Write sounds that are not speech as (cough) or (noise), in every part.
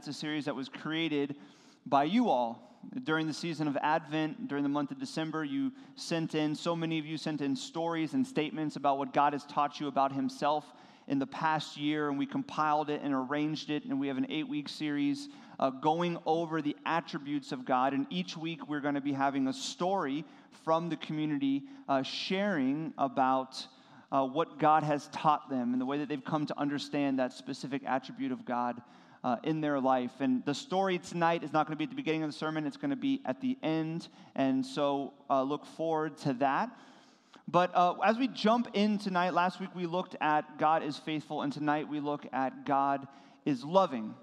It's a series that was created by you all. During the season of Advent, during the month of December, you sent in, so many of you sent in stories and statements about what God has taught you about Himself in the past year, and we compiled it and arranged it, and we have an eight week series uh, going over the attributes of God. And each week, we're going to be having a story from the community uh, sharing about. Uh, what God has taught them and the way that they've come to understand that specific attribute of God uh, in their life. And the story tonight is not going to be at the beginning of the sermon, it's going to be at the end. And so uh, look forward to that. But uh, as we jump in tonight, last week we looked at God is faithful, and tonight we look at God is loving.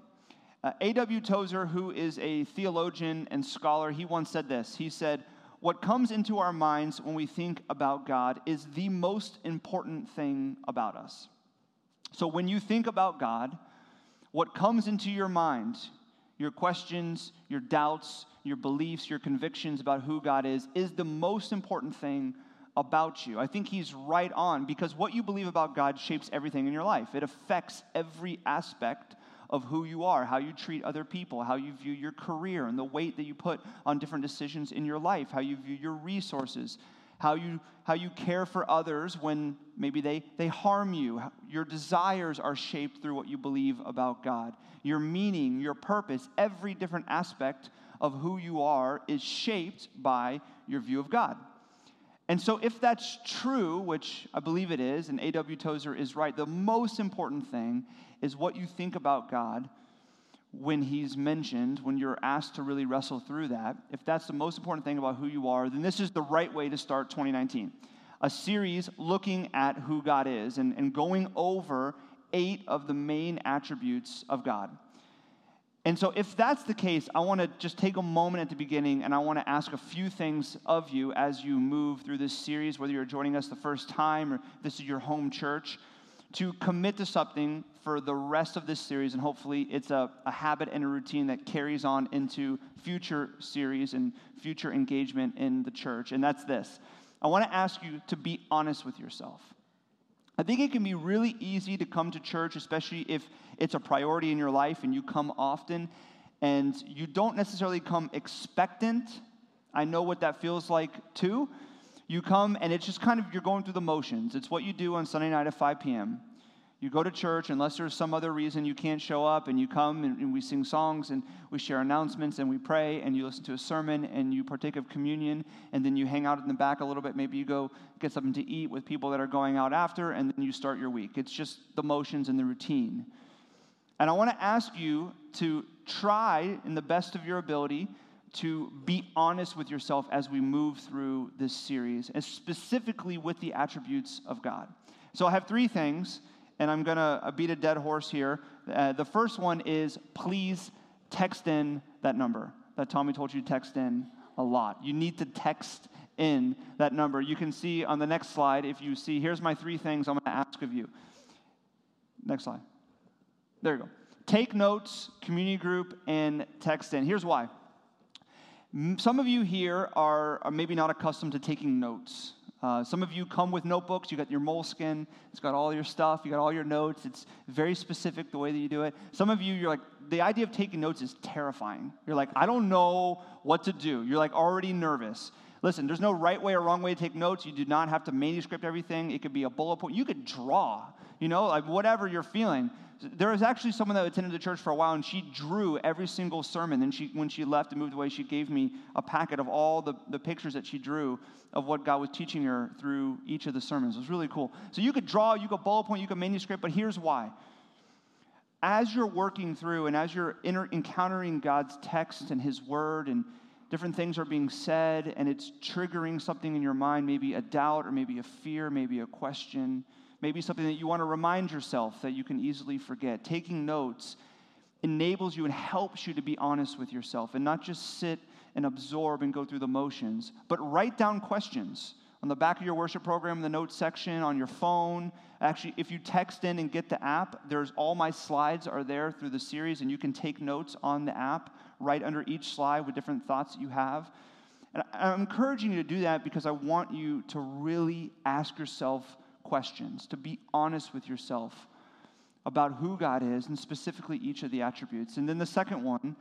Uh, A.W. Tozer, who is a theologian and scholar, he once said this. He said, What comes into our minds when we think about God is the most important thing about us. So when you think about God, what comes into your mind, your questions, your doubts, your beliefs, your convictions about who God is, is the most important thing about you. I think he's right on because what you believe about God shapes everything in your life. It affects every aspect of who you are, how you treat other people, how you view your career, and the weight that you put on different decisions in your life, how you view your resources, how you, how you care for others when maybe they, they harm you. Your desires are shaped through what you believe about God. Your meaning, your purpose, every different aspect of who you are is shaped by your view of God. And so, if that's true, which I believe it is, and A.W. Tozer is right, the most important thing is what you think about God when He's mentioned, when you're asked to really wrestle through that. If that's the most important thing about who you are, then this is the right way to start 2019. A series looking at who God is and, and going over eight of the main attributes of God. And so, if that's the case, I want to just take a moment at the beginning and I want to ask a few things of you as you move through this series, whether you're joining us the first time or this is your home church, to commit to something for the rest of this series. And hopefully, it's a, a habit and a routine that carries on into future series and future engagement in the church. And that's this I want to ask you to be honest with yourself. I think it can be really easy to come to church, especially if it's a priority in your life and you come often and you don't necessarily come expectant. I know what that feels like too. You come and it's just kind of you're going through the motions. It's what you do on Sunday night at 5 p.m. You go to church unless there's some other reason you can't show up, and you come and, and, we sing songs and we share announcements and we pray and you listen to a sermon and you partake of communion, and then you hang out in the back a little bit. Maybe you go get something to eat with people that are going out after, and then you start your week. It's just the motions and the routine. And I want to ask you to try, in the best of your ability, to be honest with yourself as we move through this series, and specifically with the attributes of God. So I have three things and I'm going to beat a dead horse here. Uh, the first one is please text in that number that Tommy told you to text in a lot. You need to text in that number. You can see on the next slide, if you see, here's my three things I'm going to ask of you. Next slide. There you go. Take notes, community group, and text in. Here's why. Some of you here are, are maybe not accustomed to taking notes. Uh, some of you come with notebooks. You got your moleskin. It's got all your stuff. You got all your notes. It's very specific the way that you do it. Some of you, you're like, the idea of taking notes is terrifying. You're like, I don't know what to do. You're like already nervous. Listen, there's no right way or wrong way to take notes. You do not have to manuscript everything. It could be a bullet point. You could draw, you know, like whatever you're feeling. There was actually someone that attended the church for a while, and she drew every single sermon. And she, when she left and moved away, she gave me a packet of all the, the pictures that she drew of what God was teaching her through each of the sermons. It was really cool. So you could draw, you could bullet point, you could manuscript, but here's why. As you're working through and as you're encountering God's text and His Word, and different things are being said, and it's triggering something in your mind, maybe a doubt or maybe a fear, maybe a question maybe something that you want to remind yourself that you can easily forget. Taking notes enables you and helps you to be honest with yourself and not just sit and absorb and go through the motions, but write down questions on the back of your worship program, the notes section, on your phone. Actually, if you text in and get the app, there's all my slides are there through the series, and you can take notes on the app right under each slide with different thoughts that you have. And I'm encouraging you to do that because I want you to really ask yourself questions, to be honest with yourself about who God is and specifically each of the attributes. And then the second one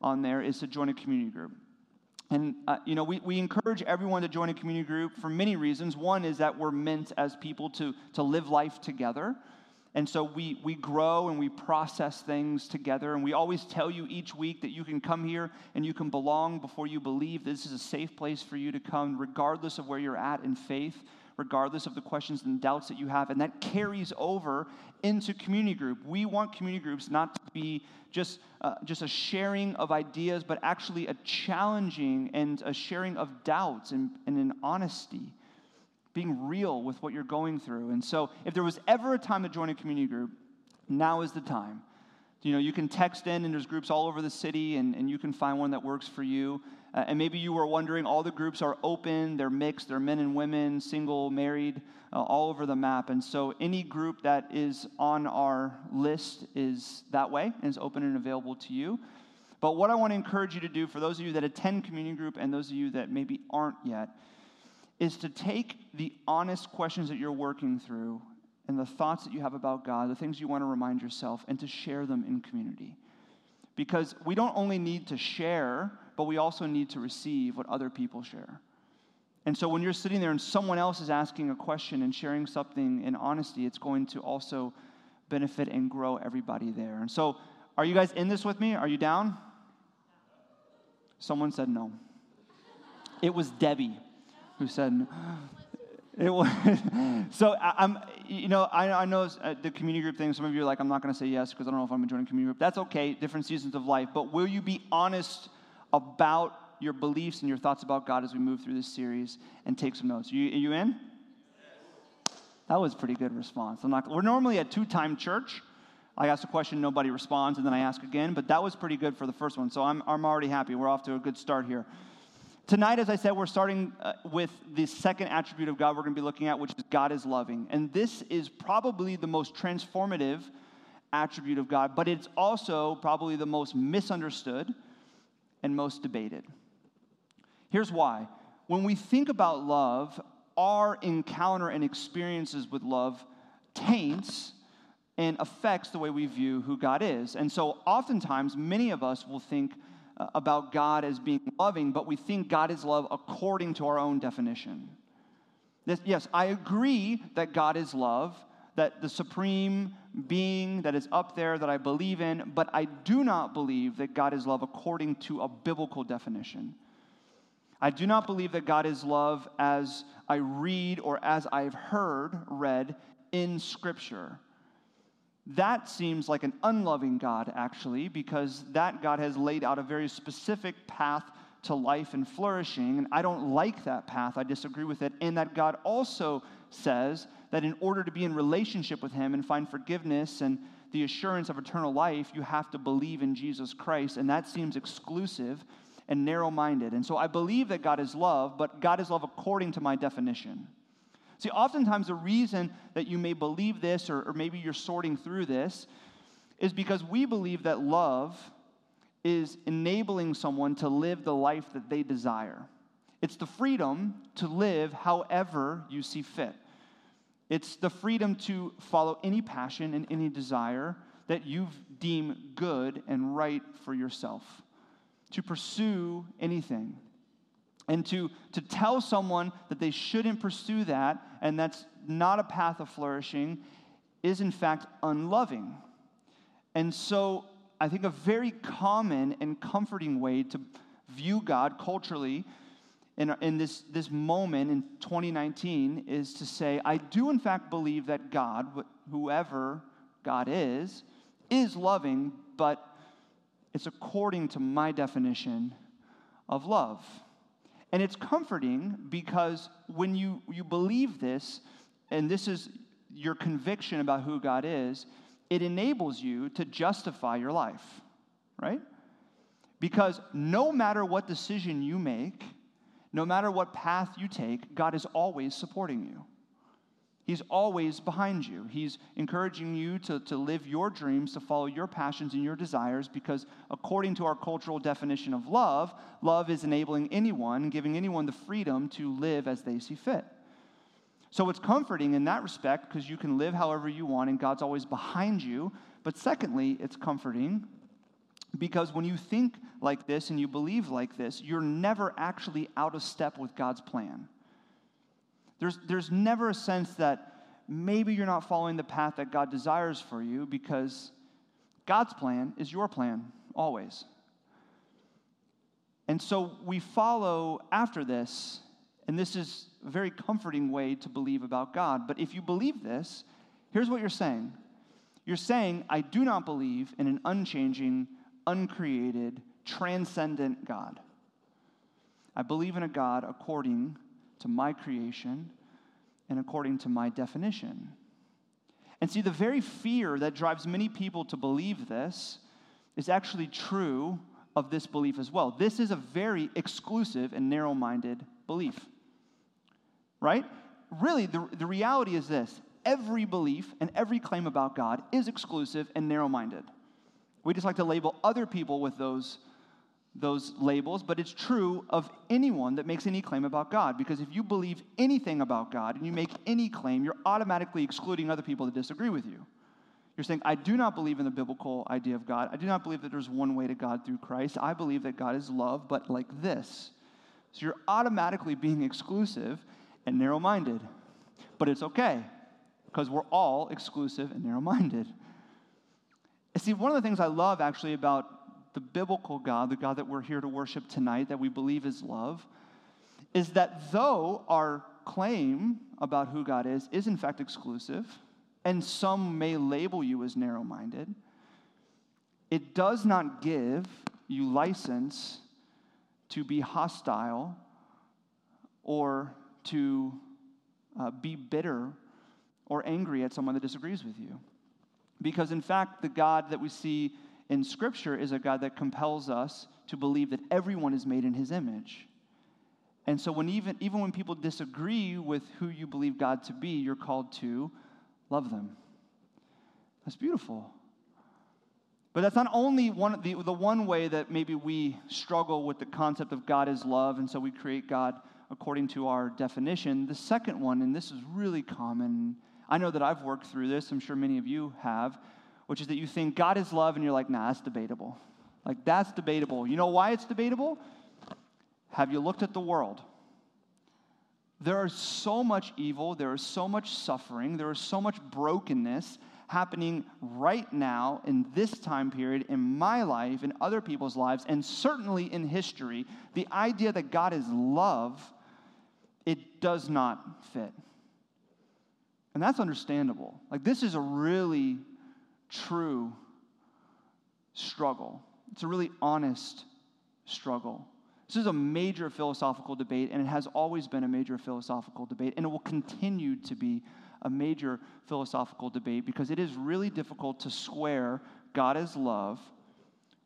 on there is to join a community group. And, uh, you know, we, we encourage everyone to join a community group for many reasons. One is that we're meant as people to, to live life together. And so we, we grow and we process things together. And we always tell you each week that you can come here and you can belong before you believe. This is a safe place for you to come, regardless of where you're at in faith, regardless of the questions and doubts that you have. And that carries over into community group. We want community groups not to be just, uh, just a sharing of ideas, but actually a challenging and a sharing of doubts and, and an honesty being real with what you're going through. And so, if there was ever a time to join a community group, now is the time. You know, you can text in, and there's groups all over the city, and, and you can find one that works for you. Uh, and maybe you were wondering, all the groups are open, they're mixed, they're men and women, single, married, uh, all over the map. And so, any group that is on our list is that way and is open and available to you. But what I want to encourage you to do for those of you that attend community group and those of you that maybe aren't yet is to take the honest questions that you're working through and the thoughts that you have about God, the things you want to remind yourself, and to share them in community. Because we don't only need to share, but we also need to receive what other people share. And so when you're sitting there and someone else is asking a question and sharing something in honesty, it's going to also benefit and grow everybody there. And so, are you guys in this with me? Are you down? Someone said no. It was Debbie who said, it was, (laughs) so I, am you know, I, I know uh, the community group thing. Some of you are like, I'm not going to say yes because I don't know if I'm going to join a community group. That's okay, different seasons of life. But will you be honest about your beliefs and your thoughts about God as we move through this series and take some notes? You, you in? That was pretty good response. I'm not, we're normally a two time church. I ask a question, nobody responds, and then I ask again. But that was pretty good for the first one. So I'm, I'm already happy. We're off to a good start here. Tonight, as I said, we're starting uh, with the second attribute of God we're going to be looking at, which is God is loving. And this is probably the most transformative attribute of God, but it's also probably the most misunderstood and most debated. Here's why. When we think about love, our encounter and experiences with love taints and affects the way we view who God is. And so, oftentimes, many of us will think Uh, about God as being loving, but we think God is love according to our own definition. Yes, I agree that God is love, that the supreme being that is up there that I believe in, but I do not believe that God is love according to a biblical definition. I do not believe that God is love as I read or as I've heard read in Scripture. That seems like an unloving God, actually, because that God has laid out a very specific path to life and flourishing. And I don't like that path. I disagree with it. And that God also says that in order to be in relationship with Him and find forgiveness and the assurance of eternal life, you have to believe in Jesus Christ. And that seems exclusive and narrow minded. And so I believe that God is love, but God is love according to my definition. See, oftentimes the reason that you may believe this, or, or maybe you're sorting through this, is because we believe that love is enabling someone to live the life that they desire. It's the freedom to live however you see fit. It's the freedom to follow any passion and any desire that you deem good and right for yourself, to pursue anything. And to, to tell someone that they shouldn't pursue that and that's not a path of flourishing is, in fact, unloving. And so I think a very common and comforting way to view God culturally in, in this, this moment in 2019 is to say, I do, in fact, believe that God, whoever God is, is loving, but it's according to my definition of love. And it's comforting because when you, you believe this, and this is your conviction about who God is, it enables you to justify your life, right? Because no matter what decision you make, no matter what path you take, God is always supporting you. He's always behind you. He's encouraging you to, to live your dreams, to follow your passions and your desires, because according to our cultural definition of love, love is enabling anyone, giving anyone the freedom to live as they see fit. So it's comforting in that respect because you can live however you want and God's always behind you. But secondly, it's comforting because when you think like this and you believe like this, you're never actually out of step with God's plan. There's, there's never a sense that maybe you're not following the path that God desires for you because God's plan is your plan, always. And so we follow after this, and this is a very comforting way to believe about God. But if you believe this, here's what you're saying you're saying, I do not believe in an unchanging, uncreated, transcendent God. I believe in a God according to my creation and according to my definition. And see, the very fear that drives many people to believe this is actually true of this belief as well. This is a very exclusive and narrow minded belief. Right? Really, the, the reality is this every belief and every claim about God is exclusive and narrow minded. We just like to label other people with those, those labels, but it's true of anyone that makes any claim about God. Because if you believe anything about God and you make any claim, you're automatically excluding other people that disagree with you. You're saying, I do not believe in the biblical idea of God. I do not believe that there's one way to God through Christ. I believe that God is love, but like this. So you're automatically being exclusive and narrow minded. But it's okay, because we're all exclusive and narrow minded. See, one of the things I love actually about the biblical God, the God that we're here to worship tonight, that we believe is love, is that though our claim about who God is is in fact exclusive, and some may label you as narrow minded, it does not give you license to be hostile or to uh, be bitter or angry at someone that disagrees with you. Because, in fact, the God that we see in Scripture is a God that compels us to believe that everyone is made in his image. And so, when even, even when people disagree with who you believe God to be, you're called to love them. That's beautiful. But that's not only one, the, the one way that maybe we struggle with the concept of God is love, and so we create God according to our definition. The second one, and this is really common, I know that I've worked through this, I'm sure many of you have, which is that you think God is love and you're like, nah, that's debatable. Like, that's debatable. You know why it's debatable? Have you looked at the world? There is so much evil, there is so much suffering, there is so much brokenness happening right now in this time period in my life, in other people's lives, and certainly in history. The idea that God is love, it does not fit. And that's understandable. Like, this is a really true struggle, it's a really honest struggle. This is a major philosophical debate, and it has always been a major philosophical debate, and it will continue to be a major philosophical debate because it is really difficult to square God as love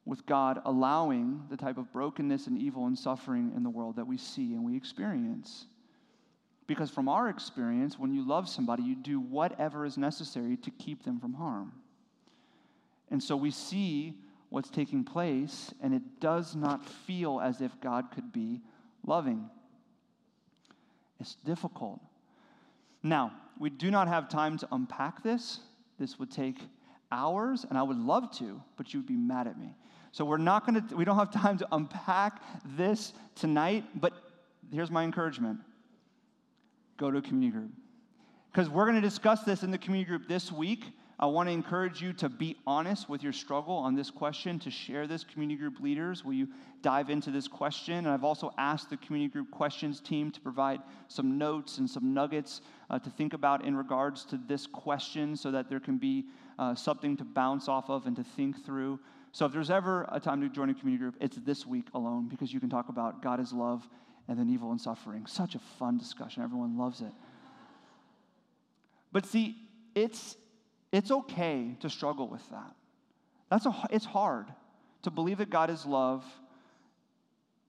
with God allowing the type of brokenness and evil and suffering in the world that we see and we experience. Because from our experience, when you love somebody, you do whatever is necessary to keep them from harm. And so we see what's taking place, and it does not feel as if God could be loving. It's difficult. Now, we do not have time to unpack this. This would take hours, and I would love to, but you would be mad at me. So we're not going to, we don't have time to unpack this tonight, but here's my encouragement go to a community group. Because we're going to discuss this in the community group this week. I want to encourage you to be honest with your struggle on this question, to share this community group leaders. Will you dive into this question? And I've also asked the community group questions team to provide some notes and some nuggets uh, to think about in regards to this question so that there can be uh, something to bounce off of and to think through. So if there's ever a time to join a community group, it's this week alone because you can talk about God is love and then evil and suffering. Such a fun discussion. Everyone loves it. But see, it's, it's okay to struggle with that. That's a, it's hard to believe that God is love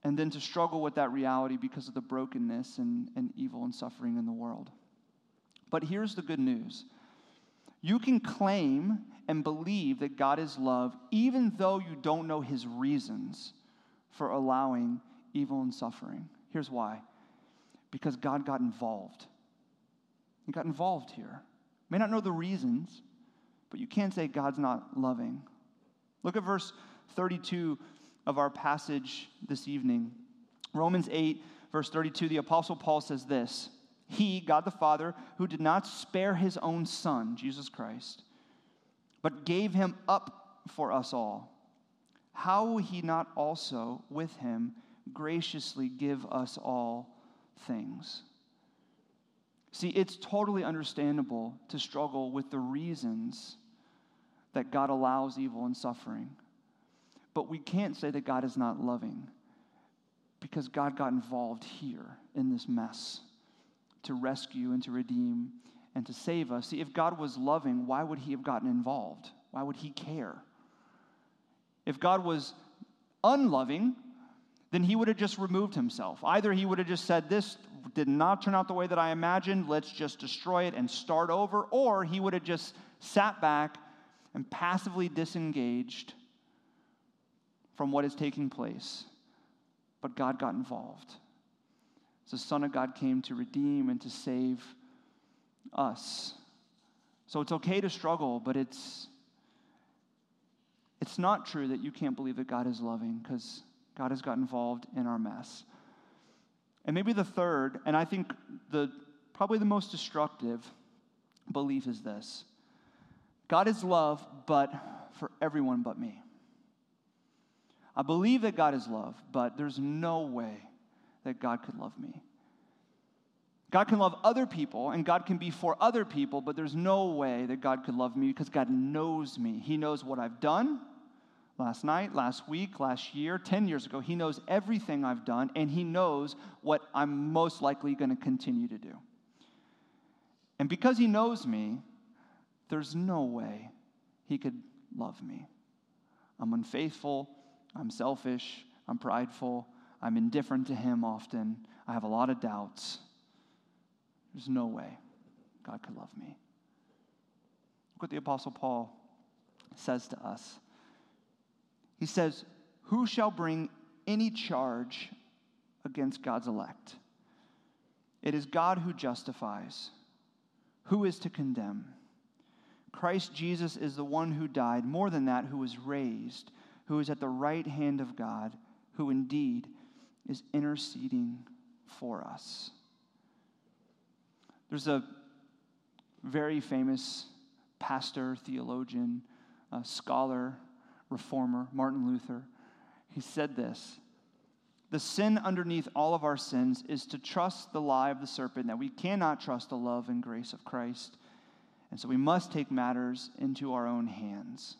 and then to struggle with that reality because of the brokenness and, and evil and suffering in the world. But here's the good news you can claim and believe that God is love even though you don't know his reasons for allowing evil and suffering. Here's why because God got involved. He got involved here. May not know the reasons, but you can't say God's not loving. Look at verse 32 of our passage this evening. Romans 8, verse 32, the Apostle Paul says this He, God the Father, who did not spare his own Son, Jesus Christ, but gave him up for us all, how will he not also with him graciously give us all things? See, it's totally understandable to struggle with the reasons that God allows evil and suffering. But we can't say that God is not loving because God got involved here in this mess to rescue and to redeem and to save us. See, if God was loving, why would he have gotten involved? Why would he care? If God was unloving, then he would have just removed himself. Either he would have just said, This did not turn out the way that I imagined, let's just destroy it and start over, or he would have just sat back and passively disengaged from what is taking place. But God got involved. the Son of God came to redeem and to save us. So it's okay to struggle, but it's it's not true that you can't believe that God is loving because God has got involved in our mess. And maybe the third, and I think the probably the most destructive belief is this. God is love, but for everyone but me. I believe that God is love, but there's no way that God could love me. God can love other people and God can be for other people, but there's no way that God could love me because God knows me. He knows what I've done last night, last week, last year, 10 years ago. He knows everything I've done and He knows what I'm most likely going to continue to do. And because He knows me, there's no way He could love me. I'm unfaithful. I'm selfish, I'm prideful, I'm indifferent to Him often, I have a lot of doubts. There's no way God could love me. Look what the Apostle Paul says to us. Says, Who shall bring any charge against God's elect? It is God who justifies. Who is to condemn? Christ Jesus is the one who died, more than that, who was raised who is at the right hand of God, who indeed is interceding for us. There's a very famous pastor, theologian, uh, scholar, reformer, Martin Luther. He said this The sin underneath all of our sins is to trust the lie of the serpent that we cannot trust the love and grace of Christ. And so we must take matters into our own hands.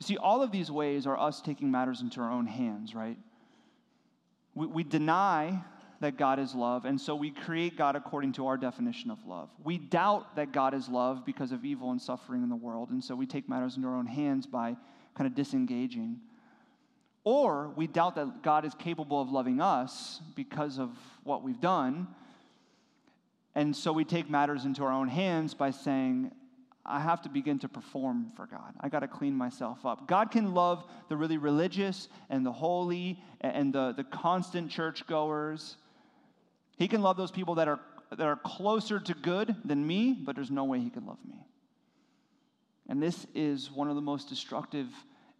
You see, all of these ways are us taking matters into our own hands, right? We, we deny that God is love, and so we create God according to our definition of love. We doubt that God is love because of evil and suffering in the world, and so we take matters into our own hands by kind of disengaging. Or we doubt that God is capable of loving us because of what we've done, and so we take matters into our own hands by saying, I have to begin to perform for God. I got to clean myself up. God can love the really religious and the holy and the, the constant churchgoers. He can love those people that are, that are closer to good than me, but there's no way He can love me. And this is one of the most destructive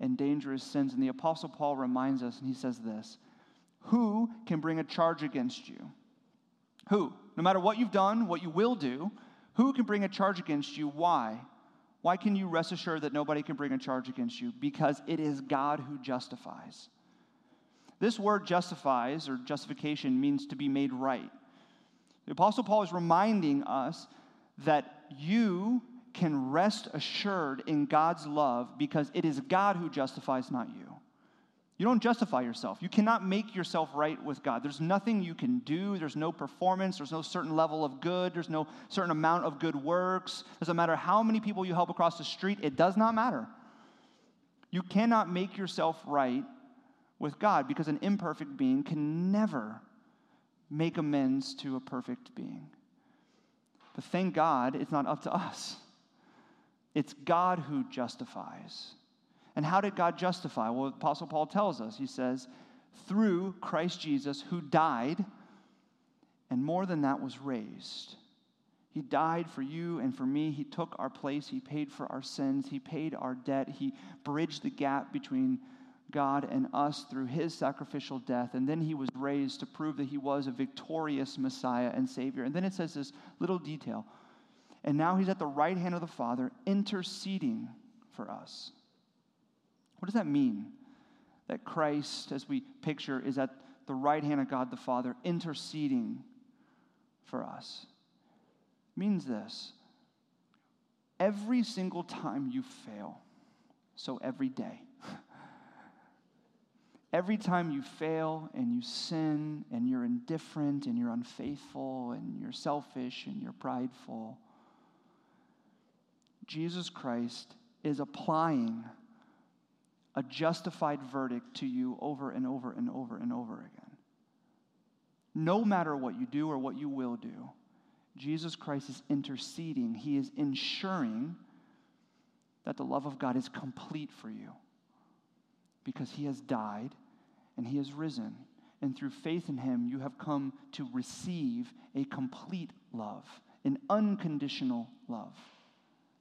and dangerous sins. And the Apostle Paul reminds us, and he says this Who can bring a charge against you? Who? No matter what you've done, what you will do, who can bring a charge against you? Why? Why can you rest assured that nobody can bring a charge against you? Because it is God who justifies. This word justifies or justification means to be made right. The Apostle Paul is reminding us that you can rest assured in God's love because it is God who justifies, not you. You don't justify yourself. You cannot make yourself right with God. There's nothing you can do. There's no performance. There's no certain level of good. There's no certain amount of good works. Doesn't matter how many people you help across the street, it does not matter. You cannot make yourself right with God because an imperfect being can never make amends to a perfect being. But thank God, it's not up to us. It's God who justifies. And how did God justify? Well, Apostle Paul tells us. He says, through Christ Jesus, who died, and more than that, was raised. He died for you and for me. He took our place. He paid for our sins. He paid our debt. He bridged the gap between God and us through his sacrificial death. And then he was raised to prove that he was a victorious Messiah and Savior. And then it says this little detail. And now he's at the right hand of the Father, interceding for us. What does that mean? That Christ, as we picture, is at the right hand of God the Father, interceding for us. It means this every single time you fail, so every day, (laughs) every time you fail and you sin and you're indifferent and you're unfaithful and you're selfish and you're prideful, Jesus Christ is applying a justified verdict to you over and over and over and over again. No matter what you do or what you will do, Jesus Christ is interceding. He is ensuring that the love of God is complete for you because he has died and he has risen. And through faith in him, you have come to receive a complete love, an unconditional love.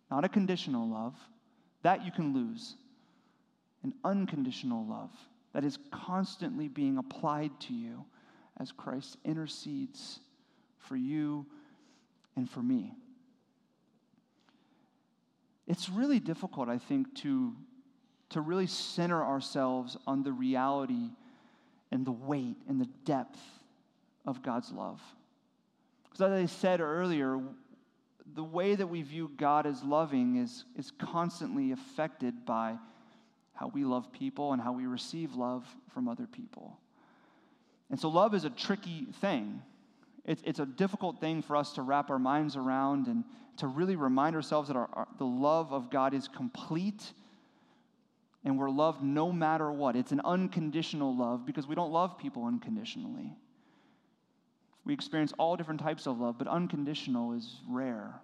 Not a conditional love, that you can lose an unconditional love that is constantly being applied to you as Christ intercedes for you and for me. It's really difficult, I think, to, to really center ourselves on the reality and the weight and the depth of God's love. Because as I said earlier, the way that we view God as loving is, is constantly affected by how we love people and how we receive love from other people. And so, love is a tricky thing. It's, it's a difficult thing for us to wrap our minds around and to really remind ourselves that our, our, the love of God is complete and we're loved no matter what. It's an unconditional love because we don't love people unconditionally. We experience all different types of love, but unconditional is rare.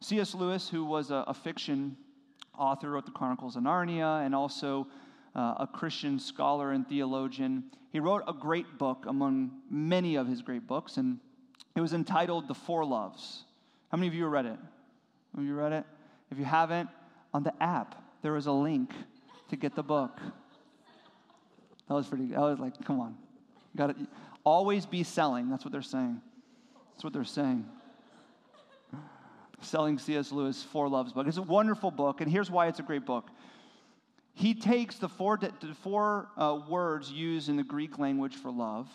C.S. Lewis, who was a, a fiction author, wrote the Chronicles of Narnia, and also uh, a Christian scholar and theologian. He wrote a great book among many of his great books, and it was entitled The Four Loves. How many of you read it? Have you read it? If you haven't, on the app, there is a link to get the book. That was pretty, I was like, come on. Got to always be selling. That's what they're saying. That's what they're saying selling C.S. Lewis' Four Loves book. It's a wonderful book, and here's why it's a great book. He takes the four, the four uh, words used in the Greek language for love,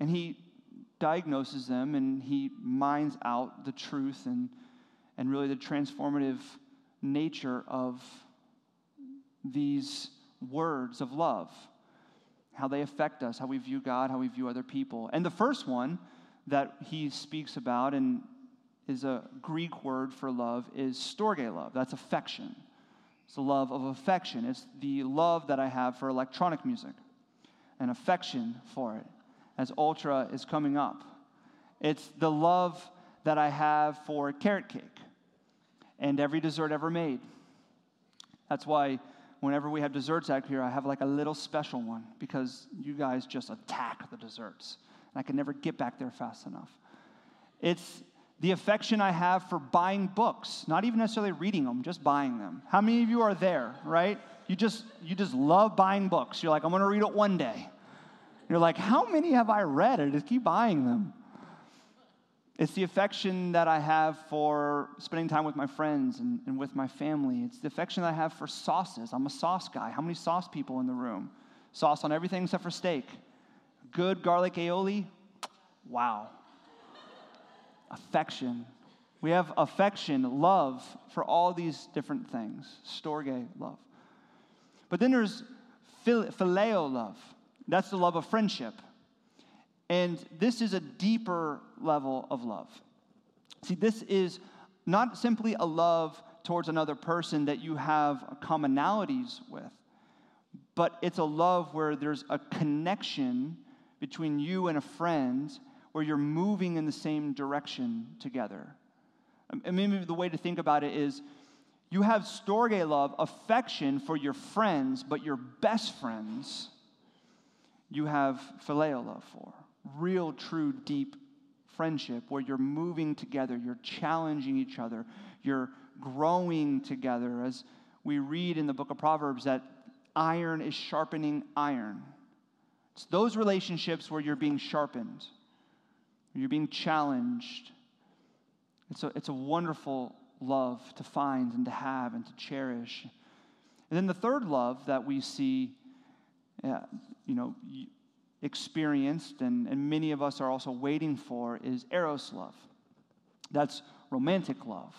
and he diagnoses them, and he mines out the truth and, and really the transformative nature of these words of love, how they affect us, how we view God, how we view other people. And the first one that he speaks about, and is a Greek word for love, is storge love. That's affection. It's the love of affection. It's the love that I have for electronic music, an affection for it, as Ultra is coming up. It's the love that I have for carrot cake and every dessert ever made. That's why whenever we have desserts out here, I have like a little special one because you guys just attack the desserts. And I can never get back there fast enough. It's the affection I have for buying books, not even necessarily reading them, just buying them. How many of you are there, right? You just you just love buying books. You're like, I'm to read it one day. You're like, how many have I read? I just keep buying them. It's the affection that I have for spending time with my friends and, and with my family. It's the affection that I have for sauces. I'm a sauce guy. How many sauce people in the room? Sauce on everything except for steak. Good garlic aioli? Wow affection. We have affection, love for all these different things. Storge love. But then there's phileo love. That's the love of friendship. And this is a deeper level of love. See, this is not simply a love towards another person that you have commonalities with, but it's a love where there's a connection between you and a friend where you're moving in the same direction together. Um, and maybe the way to think about it is you have storge love, affection for your friends, but your best friends you have phileo love for. Real, true, deep friendship where you're moving together, you're challenging each other, you're growing together. As we read in the book of Proverbs, that iron is sharpening iron. It's those relationships where you're being sharpened, you're being challenged. It's a, it's a wonderful love to find and to have and to cherish. And then the third love that we see, you know, experienced and, and many of us are also waiting for is eros love. That's romantic love.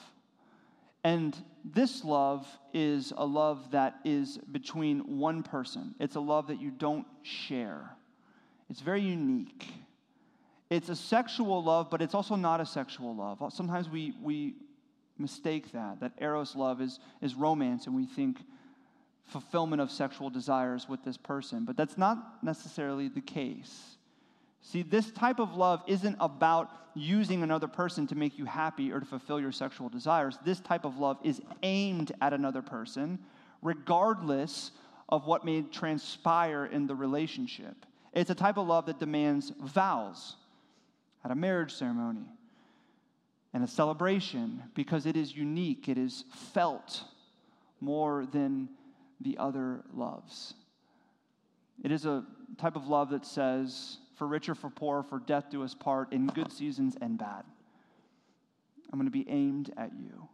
And this love is a love that is between one person. It's a love that you don't share. It's very unique. It's a sexual love, but it's also not a sexual love. Sometimes we, we mistake that, that Eros love is, is romance, and we think fulfillment of sexual desires with this person. But that's not necessarily the case. See, this type of love isn't about using another person to make you happy or to fulfill your sexual desires. This type of love is aimed at another person, regardless of what may transpire in the relationship. It's a type of love that demands vows at a marriage ceremony and a celebration because it is unique, it is felt more than the other loves. It is a type of love that says, for rich or for poor, for death do us part, in good seasons and bad. I'm going to be aimed at you.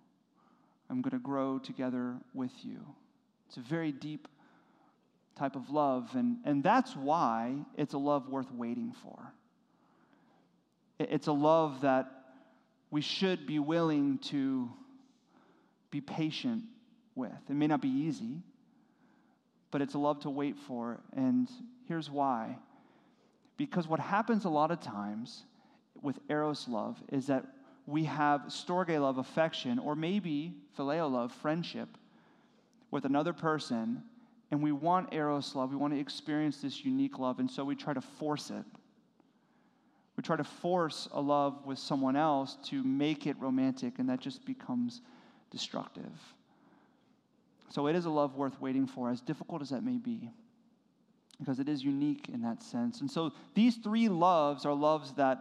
I'm going to grow together with you. It's a very deep type of love, and, and that's why it's a love worth waiting for. It's a love that we should be willing to be patient with. It may not be easy, but it's a love to wait for. And here's why because what happens a lot of times with Eros love is that we have Storge love, affection, or maybe Phileo love, friendship, with another person, and we want Eros love. We want to experience this unique love, and so we try to force it. We try to force a love with someone else to make it romantic, and that just becomes destructive. So it is a love worth waiting for, as difficult as that may be, because it is unique in that sense. And so these three loves are loves that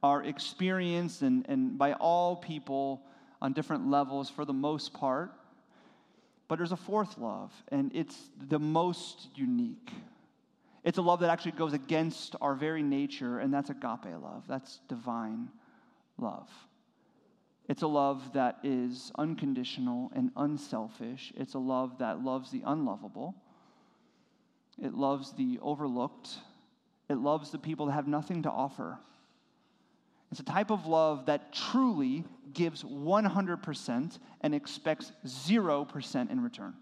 are experienced and, and by all people on different levels for the most part. But there's a fourth love, and it's the most unique. It's a love that actually goes against our very nature, and that's agape love. That's divine love. It's a love that is unconditional and unselfish. It's a love that loves the unlovable. It loves the overlooked. It loves the people that have nothing to offer. It's a type of love that truly gives 100% and expects 0% in return.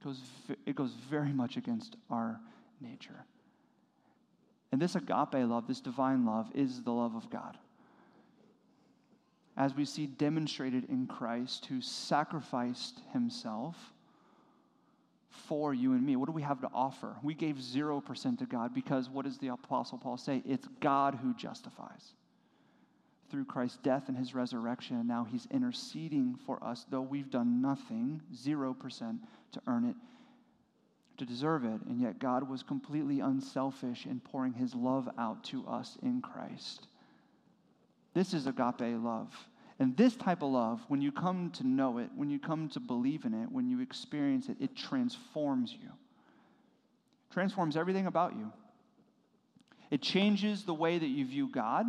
It goes, it goes very much against our nature. And this agape love, this divine love, is the love of God as we see demonstrated in Christ, who sacrificed himself for you and me. What do we have to offer? We gave 0% to God because what does the Apostle Paul say? It's God who justifies. Through Christ's death and his resurrection, now he's interceding for us, though we've done nothing, 0% to earn it, to deserve it. And yet God was completely unselfish in pouring his love out to us in Christ. This is agape love. And this type of love, when you come to know it, when you come to believe in it, when you experience it, it transforms you. Transforms everything about you. It changes the way that you view God.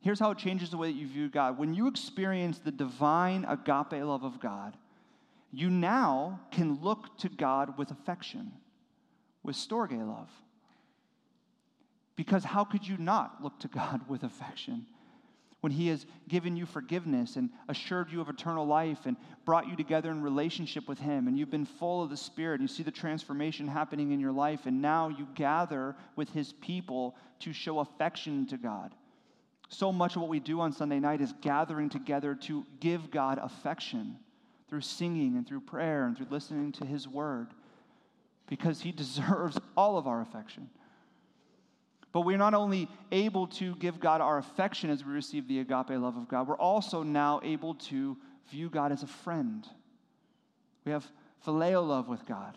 Here's how it changes the way that you view God. When you experience the divine agape love of God, you now can look to God with affection, with storge love. Because how could you not look to God with affection? When He has given you forgiveness and assured you of eternal life and brought you together in relationship with Him, and you've been full of the Spirit, and you see the transformation happening in your life, and now you gather with His people to show affection to God. So much of what we do on Sunday night is gathering together to give God affection through singing and through prayer and through listening to His word because He (laughs) deserves all of our affection. But we're not only able to give God our affection as we receive the agape love of God, we're also now able to view God as a friend. We have phileo love with God.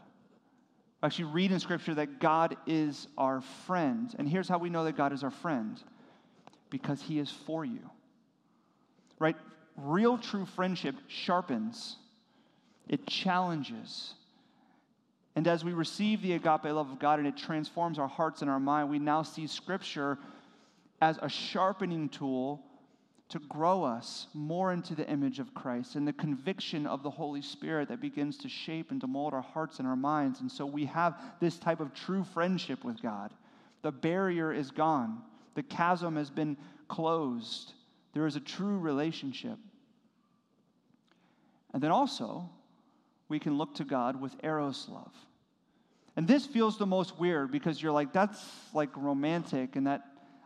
We actually read in Scripture that God is our friend. And here's how we know that God is our friend because he is for you. Right? Real true friendship sharpens, it challenges. And as we receive the agape love of God and it transforms our hearts and our mind, we now see Scripture as a sharpening tool to grow us more into the image of Christ and the conviction of the Holy Spirit that begins to shape and to mold our hearts and our minds. And so we have this type of true friendship with God. The barrier is gone, the chasm has been closed. There is a true relationship. And then also, we can look to God with eros love. And this feels the most weird because you're like, that's like romantic, and that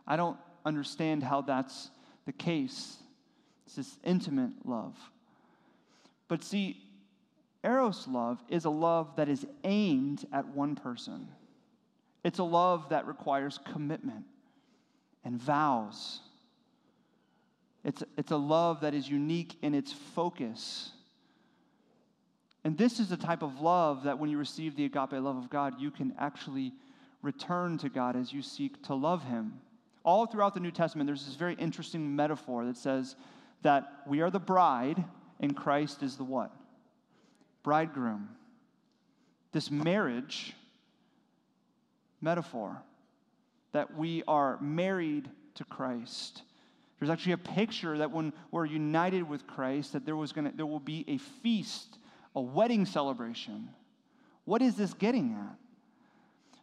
I don't understand how that's the case. It's this intimate love. But see, Eros love is a love that is aimed at one person. It's a love that requires commitment and vows. It's, it's a love that is unique in its focus. And this is the type of love that when you receive the agape love of God, you can actually return to God as you seek to love Him. All throughout the New Testament, there's this very interesting metaphor that says that we are the bride and Christ is the what? Bridegroom. This marriage metaphor that we are married to Christ. There's actually a picture that when we're united with Christ, that there was gonna there will be a feast, a wedding celebration. What is this getting at?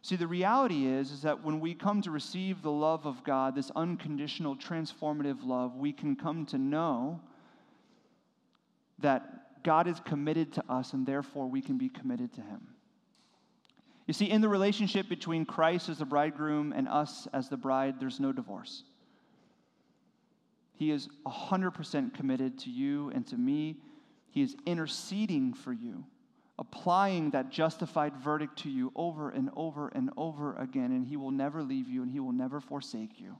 See, the reality is, is that when we come to receive the love of God, this unconditional, transformative love, we can come to know that God is committed to us and therefore we can be committed to Him. You see, in the relationship between Christ as the bridegroom and us as the bride, there's no divorce. He is 100% committed to you and to me. He is interceding for you applying that justified verdict to you over and over and over again, and He will never leave you and He will never forsake you.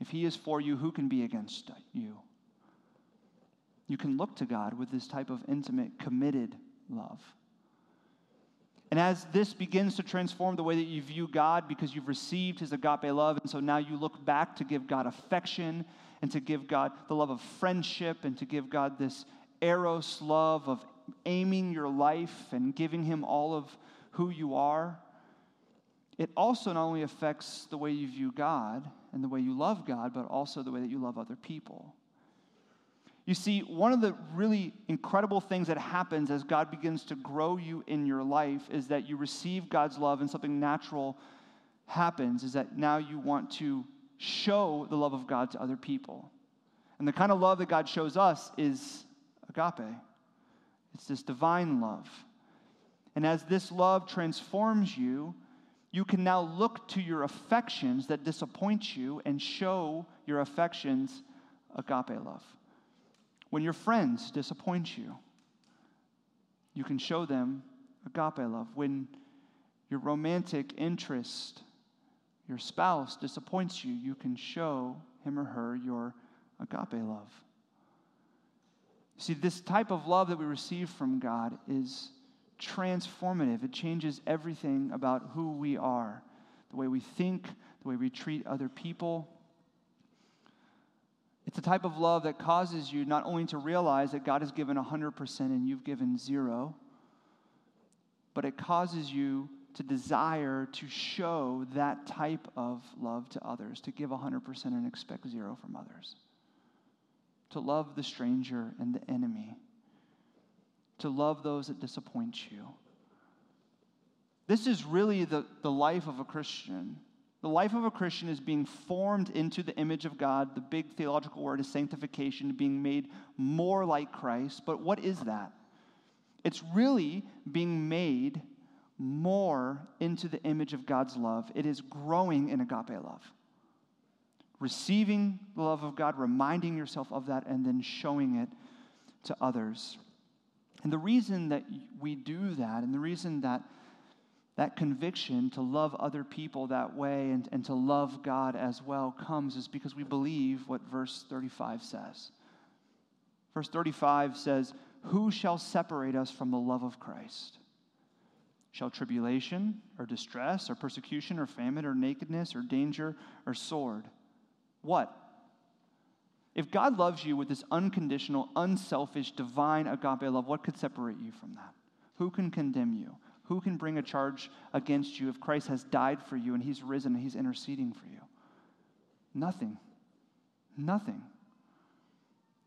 If He is for you, who can be against you? You can look to God with this type of intimate, committed love. And as this begins to transform the way that you view God because you've received his agape love, and so now you look back to give God affection and to give God the love of friendship and to give God this eros love of aiming your life and giving Him all of who you are, it also not only affects the way you view God and the way you love God, but also the way that you love other people. You see, one of the really incredible things that happens as God begins to grow you in your life is that you receive God's love and something natural happens is that now you want to show the love of God to other people. And the kind of love that God shows us is agape. It's this divine love. And as this love transforms you, you can now look to your affections that disappoint you and show your affections agape love. When your friends disappoint you, you can show them agape love. When your romantic interest, your spouse disappoints you, you can show him or her your agape love. See, this type of love that we receive from God is transformative. It changes everything about who we are the way we think, the way we treat other people. It's a type of love that causes you not only to realize that God has given 100% and you've given zero, but it causes you to desire to show that type of love to others, to give 100% and expect zero from others to love the stranger and the enemy, to love those that disappoint you. This is really the, the life of a Christian. The life of a Christian is being formed into the image of God. The big theological word is sanctification, being made more like Christ. But what is that? It's really being made more into the image of God's love. It is growing in agape love receiving the love of God, reminding yourself of that, and then showing it to others. And the reason that we do that, and the reason that that conviction to love other people that way and, and to love God as well comes is because we believe what verse 35 says. Verse 35 says, Who shall separate us from the love of Christ? Shall tribulation or distress or persecution or famine or nakedness or danger or sword? What? If God loves you with this unconditional, unselfish, divine agape love, what could separate you from that? Who can condemn you? Who can bring a charge against you if Christ has died for you and he's risen and he's interceding for you? Nothing. Nothing.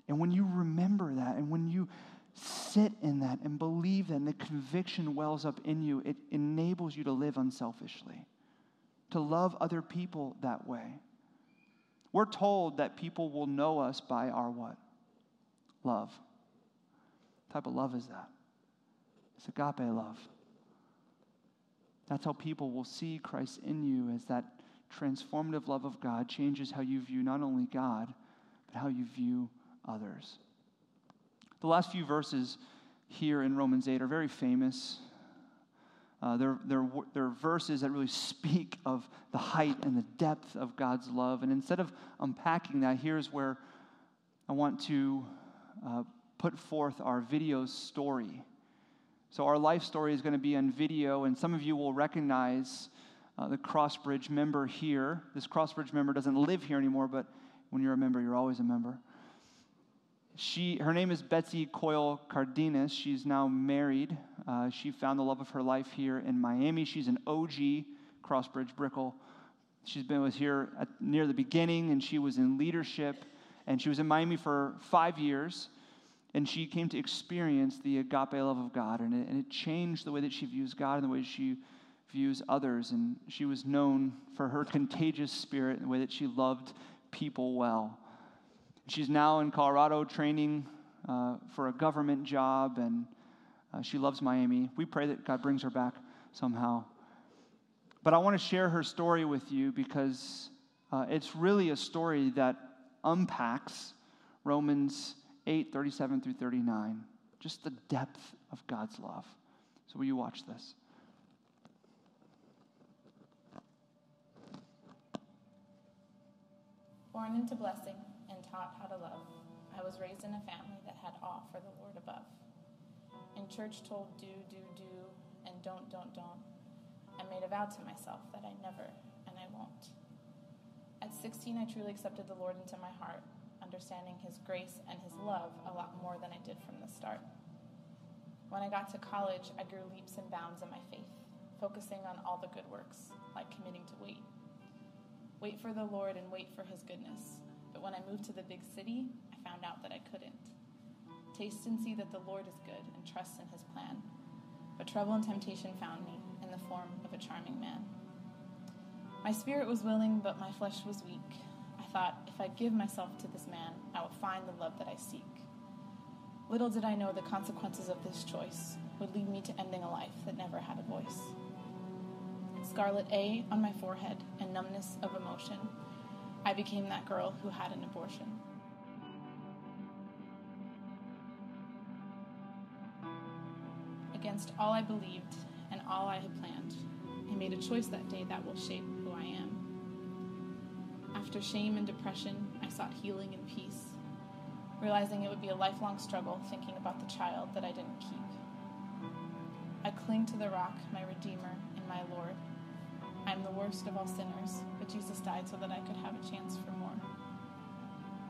And when you remember that and when you sit in that and believe that and the conviction wells up in you, it enables you to live unselfishly, to love other people that way. We're told that people will know us by our what? Love. What type of love is that? It's agape love. That's how people will see Christ in you as that transformative love of God changes how you view not only God, but how you view others. The last few verses here in Romans 8 are very famous. Uh, they're, they're, they're verses that really speak of the height and the depth of God's love. And instead of unpacking that, here's where I want to uh, put forth our video story. So, our life story is going to be on video, and some of you will recognize uh, the Crossbridge member here. This Crossbridge member doesn't live here anymore, but when you're a member, you're always a member. She, her name is Betsy Coyle Cardenas. She's now married. Uh, she found the love of her life here in Miami. She's an OG Crossbridge Brickell. She's been was here at, near the beginning, and she was in leadership, and she was in Miami for five years, and she came to experience the agape love of God, and it, and it changed the way that she views God and the way she views others, and she was known for her contagious spirit and the way that she loved people well. She's now in Colorado training uh, for a government job, and uh, she loves Miami. We pray that God brings her back somehow. But I want to share her story with you because uh, it's really a story that unpacks Romans 8 37 through 39, just the depth of God's love. So, will you watch this? Born into blessing and taught how to love. I was raised in a family that had awe for the Lord above. In church told do, do, do, and don't, don't, don't. I made a vow to myself that I never and I won't. At 16, I truly accepted the Lord into my heart, understanding His grace and His love a lot more than I did from the start. When I got to college, I grew leaps and bounds in my faith, focusing on all the good works, like committing to wait. Wait for the Lord and wait for His goodness, but when I moved to the big city, I found out that I couldn't. Taste and see that the Lord is good and trust in his plan. But trouble and temptation found me in the form of a charming man. My spirit was willing, but my flesh was weak. I thought, if I give myself to this man, I will find the love that I seek. Little did I know the consequences of this choice would lead me to ending a life that never had a voice. Scarlet A on my forehead and numbness of emotion I became that girl who had an abortion. Against all I believed and all I had planned, I made a choice that day that will shape who I am. After shame and depression, I sought healing and peace, realizing it would be a lifelong struggle thinking about the child that I didn't keep. I cling to the rock, my Redeemer and my Lord I'm the worst of all sinners, but Jesus died so that I could have a chance for more.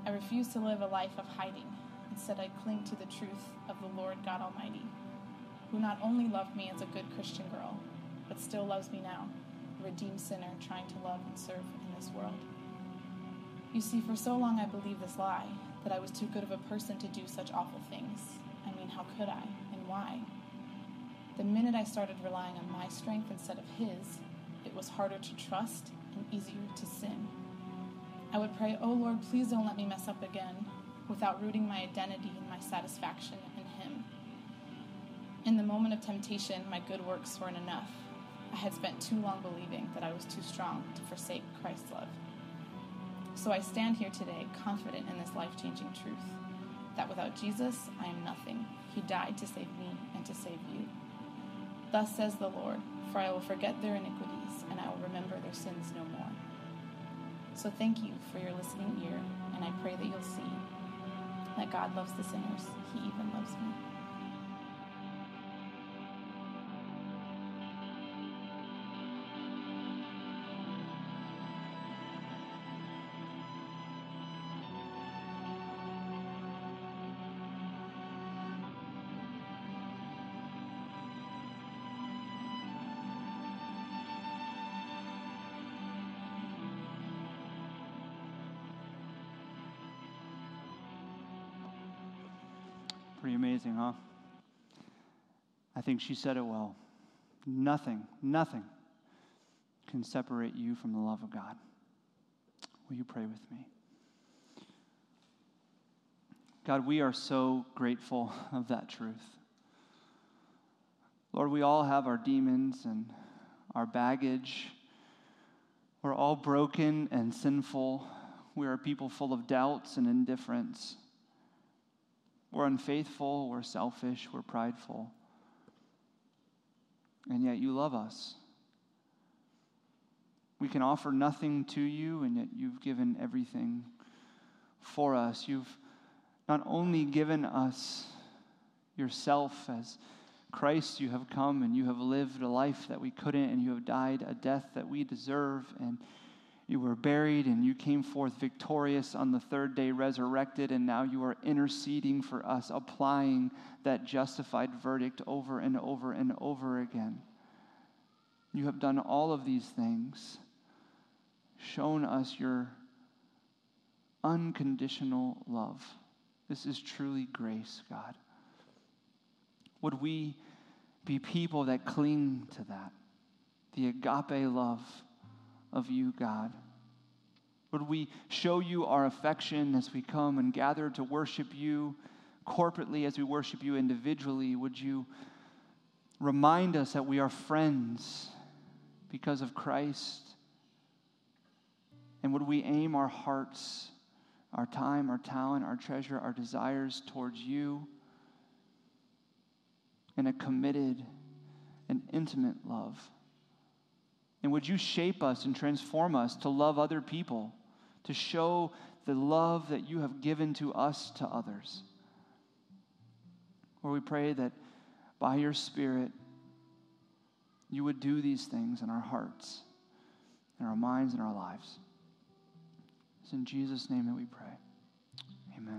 I refuse to live a life of hiding. Instead, I cling to the truth of the Lord God Almighty, who not only loved me as a good Christian girl, but still loves me now, a redeemed sinner trying to love and serve in this world. You see, for so long I believed this lie that I was too good of a person to do such awful things. I mean, how could I, and why? The minute I started relying on my strength instead of His, was harder to trust and easier to sin. I would pray, Oh Lord, please don't let me mess up again, without rooting my identity and my satisfaction in Him. In the moment of temptation, my good works weren't enough. I had spent too long believing that I was too strong to forsake Christ's love. So I stand here today confident in this life changing truth that without Jesus, I am nothing. He died to save me and to save you. Thus says the Lord, for I will forget their iniquity remember their sins no more. So thank you for your listening ear, and I pray that you'll see that God loves the sinners. He even loves me. Pretty amazing, huh? I think she said it well. Nothing, nothing can separate you from the love of God. Will you pray with me? God, we are so grateful (laughs) of that truth. Lord, we all have our demons and our baggage. We're all broken and sinful. We are people full of doubts and indifference. We're unfaithful, we're selfish, we're prideful. And yet you love us. We can offer nothing to you, and yet you've given everything for us. You've not only given us yourself as Christ, you have come and you have lived a life that we couldn't, and you have died a death that we deserve, and you were buried, and you came forth victorious on the third day, resurrected, and now you are interceding for us, applying that justified verdict over and over and over again. You have done all of these things, shown us your unconditional love. This is truly grace, God. Would we be people that cling to that? The agape love of you, God? Would we show you our affection as we come and gather to worship you corporately, as we worship you individually? Would you remind us that we are friends because of Christ? And would we aim our hearts, our time, our talent, our treasure, our desires towards you in a committed and intimate love? And would you shape us and transform us to love other people, to show the love that you have given to us to others? Lord, we pray that by your Spirit, you would do these things in our hearts, in our minds, in our lives. It's in Jesus' name that we pray.